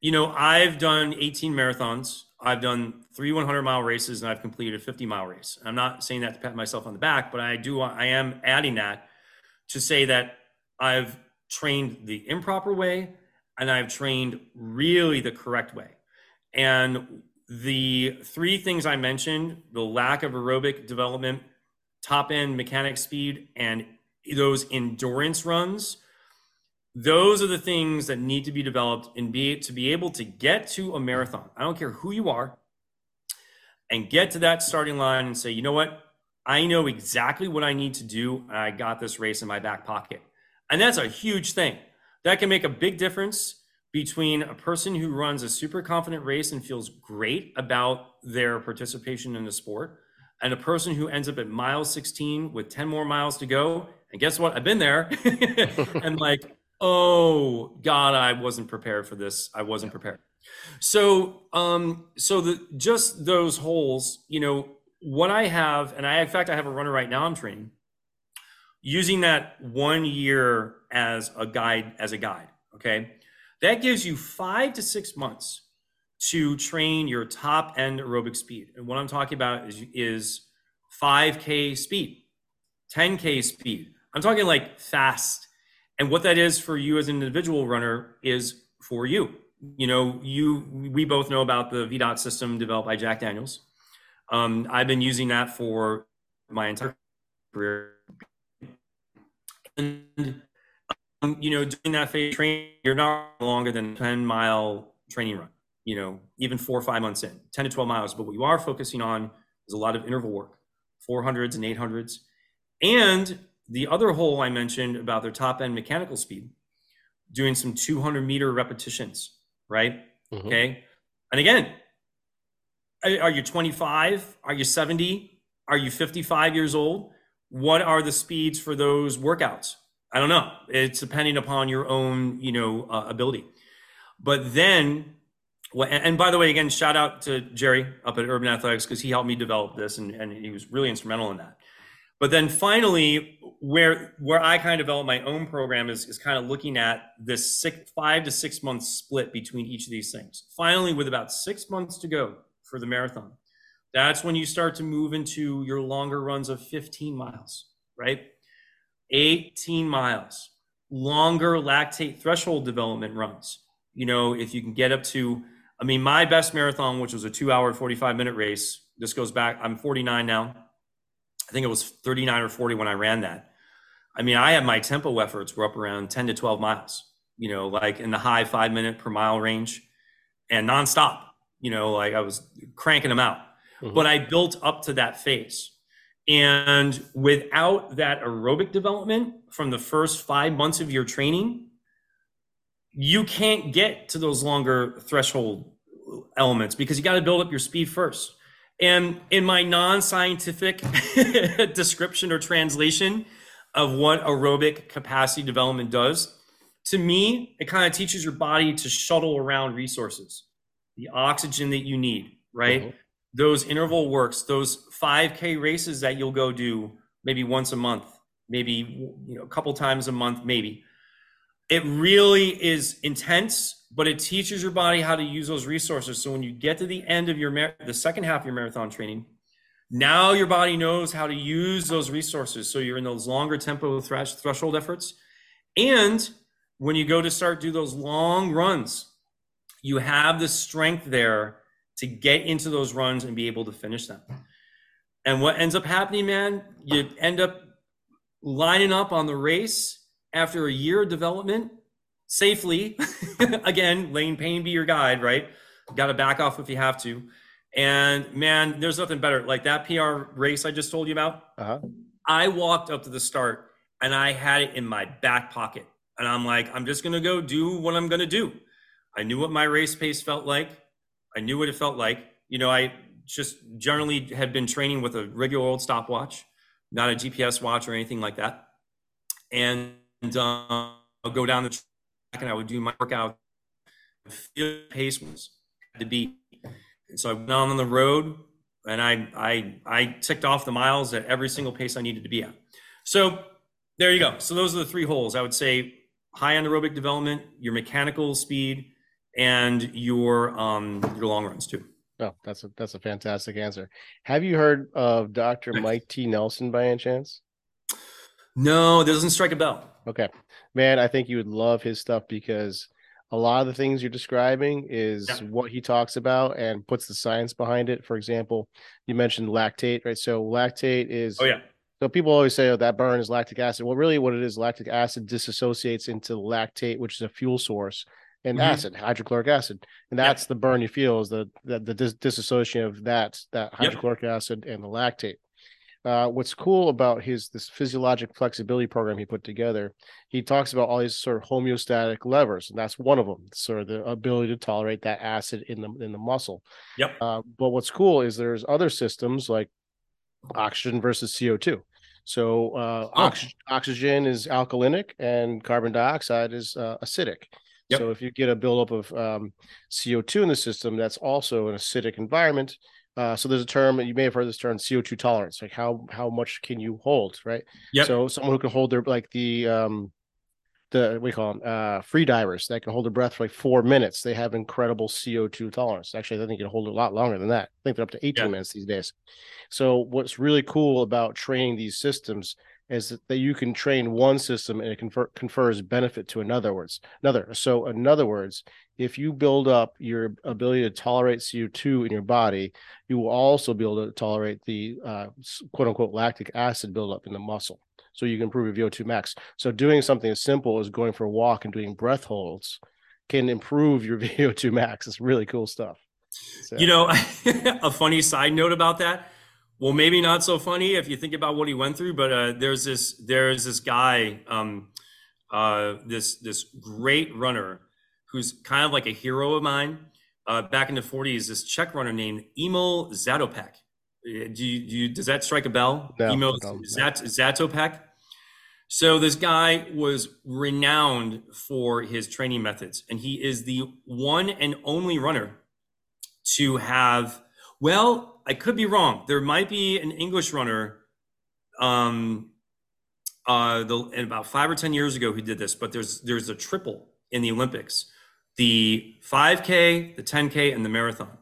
you know, I've done 18 marathons, I've done three 100 mile races, and I've completed a 50 mile race. I'm not saying that to pat myself on the back, but I do, I am adding that to say that I've trained the improper way and I've trained really the correct way. And the three things I mentioned the lack of aerobic development, top end mechanic speed, and those endurance runs those are the things that need to be developed and be to be able to get to a marathon. I don't care who you are, and get to that starting line and say, you know what, I know exactly what I need to do, and I got this race in my back pocket. And that's a huge thing. That can make a big difference between a person who runs a super confident race and feels great about their participation in the sport and a person who ends up at mile 16 with 10 more miles to go. And guess what? I've been there. and like, oh God, I wasn't prepared for this. I wasn't prepared. So, um, so the just those holes, you know, what I have, and I in fact I have a runner right now I'm training, using that one year as a guide, as a guide. Okay. That gives you five to six months to train your top end aerobic speed. And what I'm talking about is, is 5K speed, 10K speed. I'm talking like fast. And what that is for you as an individual runner is for you. You know, you we both know about the VDOT system developed by Jack Daniels. Um, I've been using that for my entire career. And um, you know, doing that phase training, you're not longer than 10 mile training run, you know, even four or five months in, 10 to 12 miles. But what you are focusing on is a lot of interval work, 400s and 800s. And the other hole I mentioned about their top end mechanical speed, doing some 200 meter repetitions, right? Mm-hmm. Okay. And again, are you 25? Are you 70? Are you 55 years old? What are the speeds for those workouts? I don't know. It's depending upon your own, you know, uh, ability. But then, and by the way, again, shout out to Jerry up at Urban Athletics because he helped me develop this, and, and he was really instrumental in that. But then finally, where where I kind of developed my own program is, is kind of looking at this six, five to six months split between each of these things. Finally, with about six months to go for the marathon, that's when you start to move into your longer runs of 15 miles, right? 18 miles, longer lactate threshold development runs. You know, if you can get up to, I mean, my best marathon, which was a two hour, 45 minute race, this goes back, I'm 49 now. I think it was 39 or 40 when I ran that. I mean, I had my tempo efforts were up around 10 to 12 miles, you know, like in the high five minute per mile range and nonstop, you know, like I was cranking them out. Mm-hmm. But I built up to that phase. And without that aerobic development from the first five months of your training, you can't get to those longer threshold elements because you got to build up your speed first. And in my non scientific description or translation of what aerobic capacity development does, to me, it kind of teaches your body to shuttle around resources, the oxygen that you need, right? Mm-hmm those interval works, those 5K races that you'll go do maybe once a month, maybe you know a couple times a month, maybe. It really is intense, but it teaches your body how to use those resources. So when you get to the end of your mar- the second half of your marathon training, now your body knows how to use those resources. So you're in those longer tempo thresh- threshold efforts, and when you go to start do those long runs, you have the strength there to get into those runs and be able to finish them. And what ends up happening, man, you end up lining up on the race after a year of development safely. Again, lane Payne be your guide, right? Got to back off if you have to. And man, there's nothing better. Like that PR race I just told you about. Uh-huh. I walked up to the start and I had it in my back pocket. And I'm like, I'm just going to go do what I'm going to do. I knew what my race pace felt like. I knew what it felt like. You know, I just generally had been training with a regular old stopwatch, not a GPS watch or anything like that. And uh, I'll go down the track and I would do my workout. Feel pace was to be. And so I went on the road and I I I ticked off the miles at every single pace I needed to be at. So there you go. So those are the three holes. I would say high anaerobic development, your mechanical speed, and your um your long runs too. Oh, that's a that's a fantastic answer. Have you heard of Dr. Mike T. Nelson by any chance? No, it doesn't strike a bell. Okay. Man, I think you would love his stuff because a lot of the things you're describing is yeah. what he talks about and puts the science behind it. For example, you mentioned lactate, right? So lactate is oh yeah So people always say, "Oh, that burn is lactic acid." Well, really, what it is, lactic acid disassociates into lactate, which is a fuel source, and mm-hmm. acid, hydrochloric acid, and that's yep. the burn you feel is the the, the dis- disassociation of that that hydrochloric yep. acid and the lactate. Uh, what's cool about his this physiologic flexibility program he put together, he talks about all these sort of homeostatic levers, and that's one of them. Sort of the ability to tolerate that acid in the in the muscle. Yep. Uh, but what's cool is there's other systems like oxygen versus CO two. So uh, oh. ox- oxygen is alkalinic and carbon dioxide is uh, acidic. Yep. So if you get a buildup of um, CO2 in the system, that's also an acidic environment. Uh, so there's a term you may have heard this term CO2 tolerance, like how how much can you hold, right? Yeah. So someone who can hold their like the um the we call them uh free divers that can hold their breath for like four minutes. They have incredible CO2 tolerance. Actually, I think you can hold it a lot longer than that. I think they're up to 18 yeah. minutes these days. So what's really cool about training these systems is that you can train one system and it confer, confers benefit to another words another. So in other words if you build up your ability to tolerate co2 in your body you will also be able to tolerate the uh, quote unquote lactic acid buildup in the muscle. So you can improve your vo2 max. So doing something as simple as going for a walk and doing breath holds can improve your vo2 max. It's really cool stuff. So. you know a funny side note about that well, maybe not so funny if you think about what he went through, but uh, there's this there's this guy, um, uh, this this great runner who's kind of like a hero of mine. Uh, back in the 40s, this Czech runner named Emil Zatopek. Uh, do you, do you, does that strike a bell? No, Emil Zat, Zatopek. So this guy was renowned for his training methods, and he is the one and only runner to have well I could be wrong. There might be an English runner, um, uh, the, about five or ten years ago who did this, but there's there's a triple in the Olympics: the 5K, the 10K, and the marathon.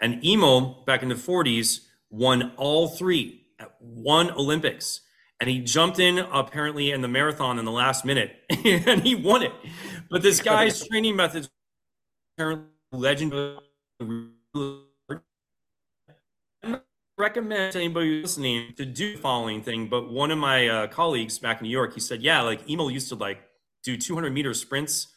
And Emil back in the 40s won all three at one Olympics. And he jumped in apparently in the marathon in the last minute and he won it. But this guy's training methods are legendary recommend to anybody listening to do the following thing. But one of my uh, colleagues back in New York, he said, yeah, like Emil used to like do 200 meter sprints,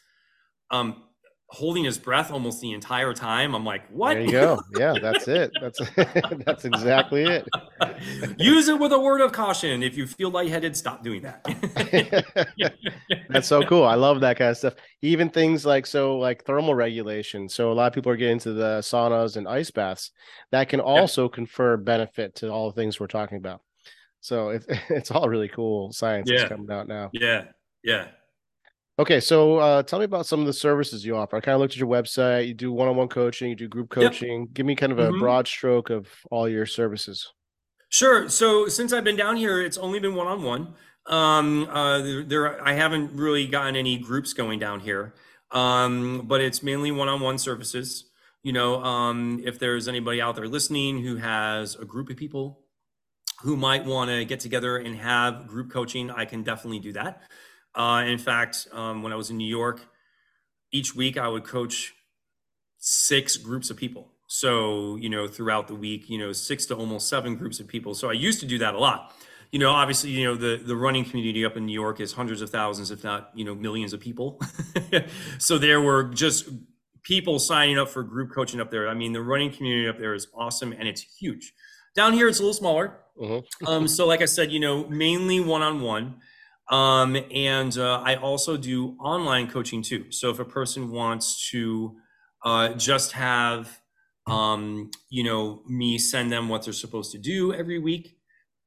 um, holding his breath almost the entire time. I'm like, what? There you go. Yeah, that's it. That's that's exactly it. Use it with a word of caution. If you feel lightheaded, stop doing that. that's so cool. I love that kind of stuff. Even things like so like thermal regulation. So a lot of people are getting into the saunas and ice baths. That can also yeah. confer benefit to all the things we're talking about. So it, it's all really cool science yeah. coming out now. Yeah. Yeah. Okay, so uh, tell me about some of the services you offer. I kind of looked at your website. You do one-on-one coaching, you do group coaching. Yep. Give me kind of a mm-hmm. broad stroke of all your services. Sure. So since I've been down here, it's only been one-on-one. Um, uh, there, there, I haven't really gotten any groups going down here, um, but it's mainly one-on-one services. You know, um, if there's anybody out there listening who has a group of people who might want to get together and have group coaching, I can definitely do that. Uh, in fact, um, when I was in New York, each week I would coach six groups of people. So, you know, throughout the week, you know, six to almost seven groups of people. So I used to do that a lot. You know, obviously, you know, the, the running community up in New York is hundreds of thousands, if not, you know, millions of people. so there were just people signing up for group coaching up there. I mean, the running community up there is awesome and it's huge. Down here, it's a little smaller. Mm-hmm. um, so, like I said, you know, mainly one on one. Um, and uh, I also do online coaching too. So if a person wants to uh, just have, um, you know, me send them what they're supposed to do every week,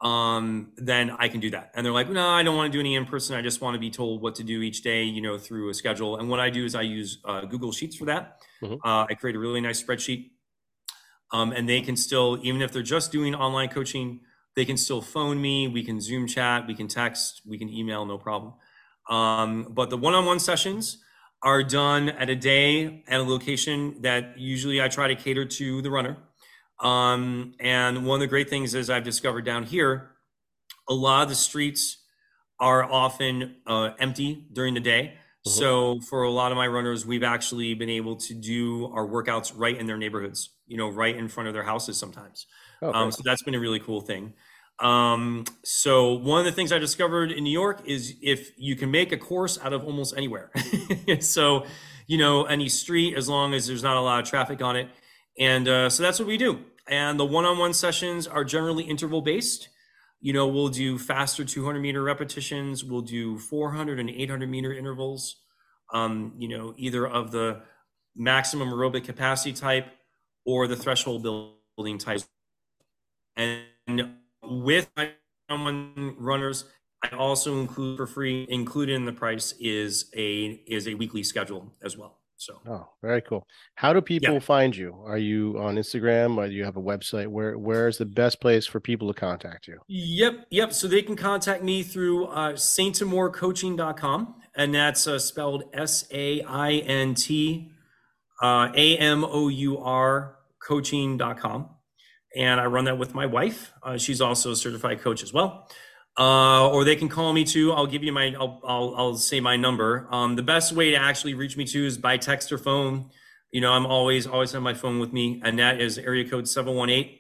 um, then I can do that. And they're like, no, I don't want to do any in person. I just want to be told what to do each day, you know, through a schedule. And what I do is I use uh, Google Sheets for that. Mm-hmm. Uh, I create a really nice spreadsheet. Um, and they can still, even if they're just doing online coaching, they can still phone me. We can Zoom chat. We can text. We can email. No problem. Um, but the one-on-one sessions are done at a day at a location that usually I try to cater to the runner. Um, and one of the great things is I've discovered down here, a lot of the streets are often uh, empty during the day. Mm-hmm. So for a lot of my runners, we've actually been able to do our workouts right in their neighborhoods, you know, right in front of their houses sometimes. Oh, um, so that's been a really cool thing. Um, so one of the things I discovered in New York is if you can make a course out of almost anywhere. so, you know, any street, as long as there's not a lot of traffic on it. And uh, so that's what we do. And the one-on-one sessions are generally interval based. You know, we'll do faster 200 meter repetitions. We'll do 400 and 800 meter intervals. Um, you know, either of the maximum aerobic capacity type or the threshold building type. And with my one runners, I also include for free, included in the price is a is a weekly schedule as well. So oh, very cool. How do people yeah. find you? Are you on Instagram? Or do you have a website? Where where is the best place for people to contact you? Yep, yep. So they can contact me through uh, saintamourcoaching.com, and that's uh, spelled S A I N T uh, A M O U R coaching.com. And I run that with my wife. Uh, she's also a certified coach as well. Uh, or they can call me too. I'll give you my, I'll, I'll, I'll say my number. Um, the best way to actually reach me too is by text or phone. You know, I'm always, always have my phone with me, and that is area code 718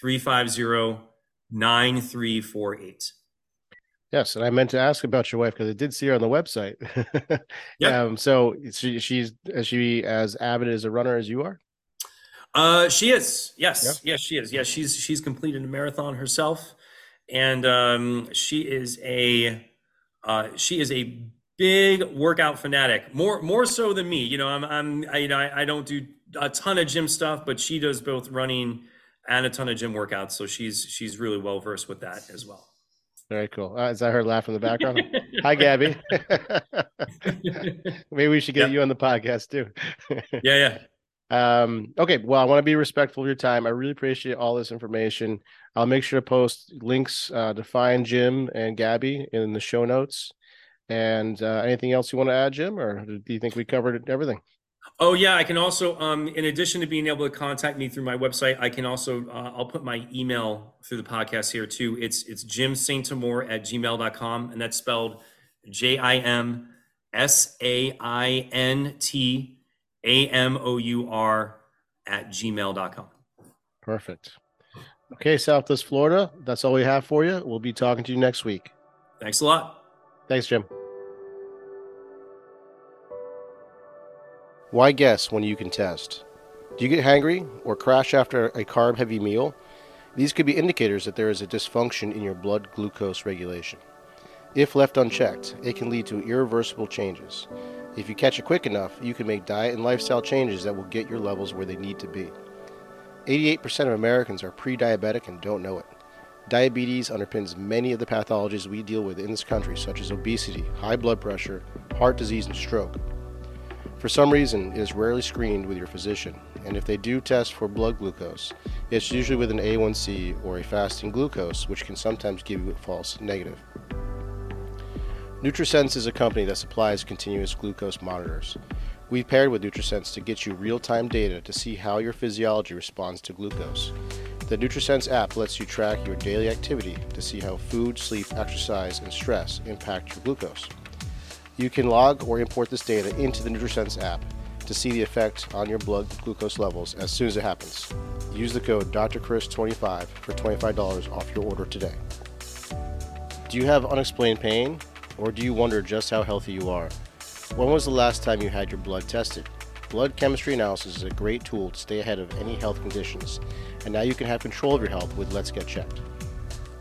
350 9348. Yes, and I meant to ask about your wife because I did see her on the website. yeah. Um, so she, she's she as avid as a runner as you are? Uh, she is. Yes, yep. yes, she is. Yes, she's she's completed a marathon herself, and um, she is a uh, she is a big workout fanatic. More more so than me. You know, I'm I'm I, you know I, I don't do a ton of gym stuff, but she does both running and a ton of gym workouts. So she's she's really well versed with that as well. Very cool. Uh, is that her laugh in the background? Hi, Gabby. Maybe we should get yep. you on the podcast too. yeah, yeah. Um, okay. Well, I want to be respectful of your time. I really appreciate all this information. I'll make sure to post links uh, to find Jim and Gabby in the show notes. And uh, anything else you want to add, Jim, or do you think we covered everything? Oh yeah, I can also, um, in addition to being able to contact me through my website, I can also, uh, I'll put my email through the podcast here too. It's it's Jim Saintamour at gmail.com, and that's spelled J I M S A I N T a M O U R at gmail.com. Perfect. Okay, Southwest Florida, that's all we have for you. We'll be talking to you next week. Thanks a lot. Thanks, Jim. Why guess when you can test? Do you get hangry or crash after a carb heavy meal? These could be indicators that there is a dysfunction in your blood glucose regulation. If left unchecked, it can lead to irreversible changes. If you catch it quick enough, you can make diet and lifestyle changes that will get your levels where they need to be. 88% of Americans are pre diabetic and don't know it. Diabetes underpins many of the pathologies we deal with in this country, such as obesity, high blood pressure, heart disease, and stroke. For some reason, it is rarely screened with your physician, and if they do test for blood glucose, it's usually with an A1C or a fasting glucose, which can sometimes give you a false negative. NutriSense is a company that supplies continuous glucose monitors. We've paired with NutriSense to get you real-time data to see how your physiology responds to glucose. The NutriSense app lets you track your daily activity to see how food, sleep, exercise, and stress impact your glucose. You can log or import this data into the NutriSense app to see the effect on your blood glucose levels as soon as it happens. Use the code DrChris25 for $25 off your order today. Do you have unexplained pain? Or do you wonder just how healthy you are? When was the last time you had your blood tested? Blood chemistry analysis is a great tool to stay ahead of any health conditions, and now you can have control of your health with Let's Get Checked.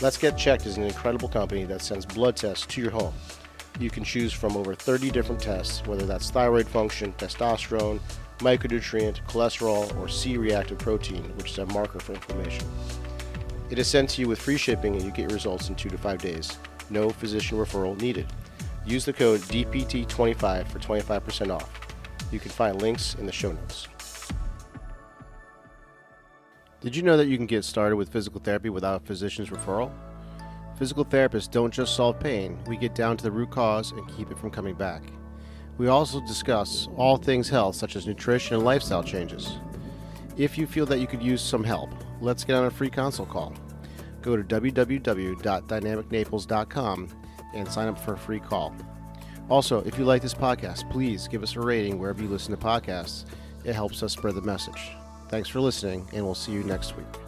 Let's Get Checked is an incredible company that sends blood tests to your home. You can choose from over 30 different tests, whether that's thyroid function, testosterone, micronutrient, cholesterol, or C reactive protein, which is a marker for inflammation. It is sent to you with free shipping and you get your results in 2 to 5 days no physician referral needed. Use the code DPT25 for 25% off. You can find links in the show notes. Did you know that you can get started with physical therapy without a physician's referral? Physical therapists don't just solve pain, we get down to the root cause and keep it from coming back. We also discuss all things health, such as nutrition and lifestyle changes. If you feel that you could use some help, let's get on a free consult call go to www.dynamicnaples.com and sign up for a free call. Also, if you like this podcast, please give us a rating wherever you listen to podcasts. It helps us spread the message. Thanks for listening, and we'll see you next week.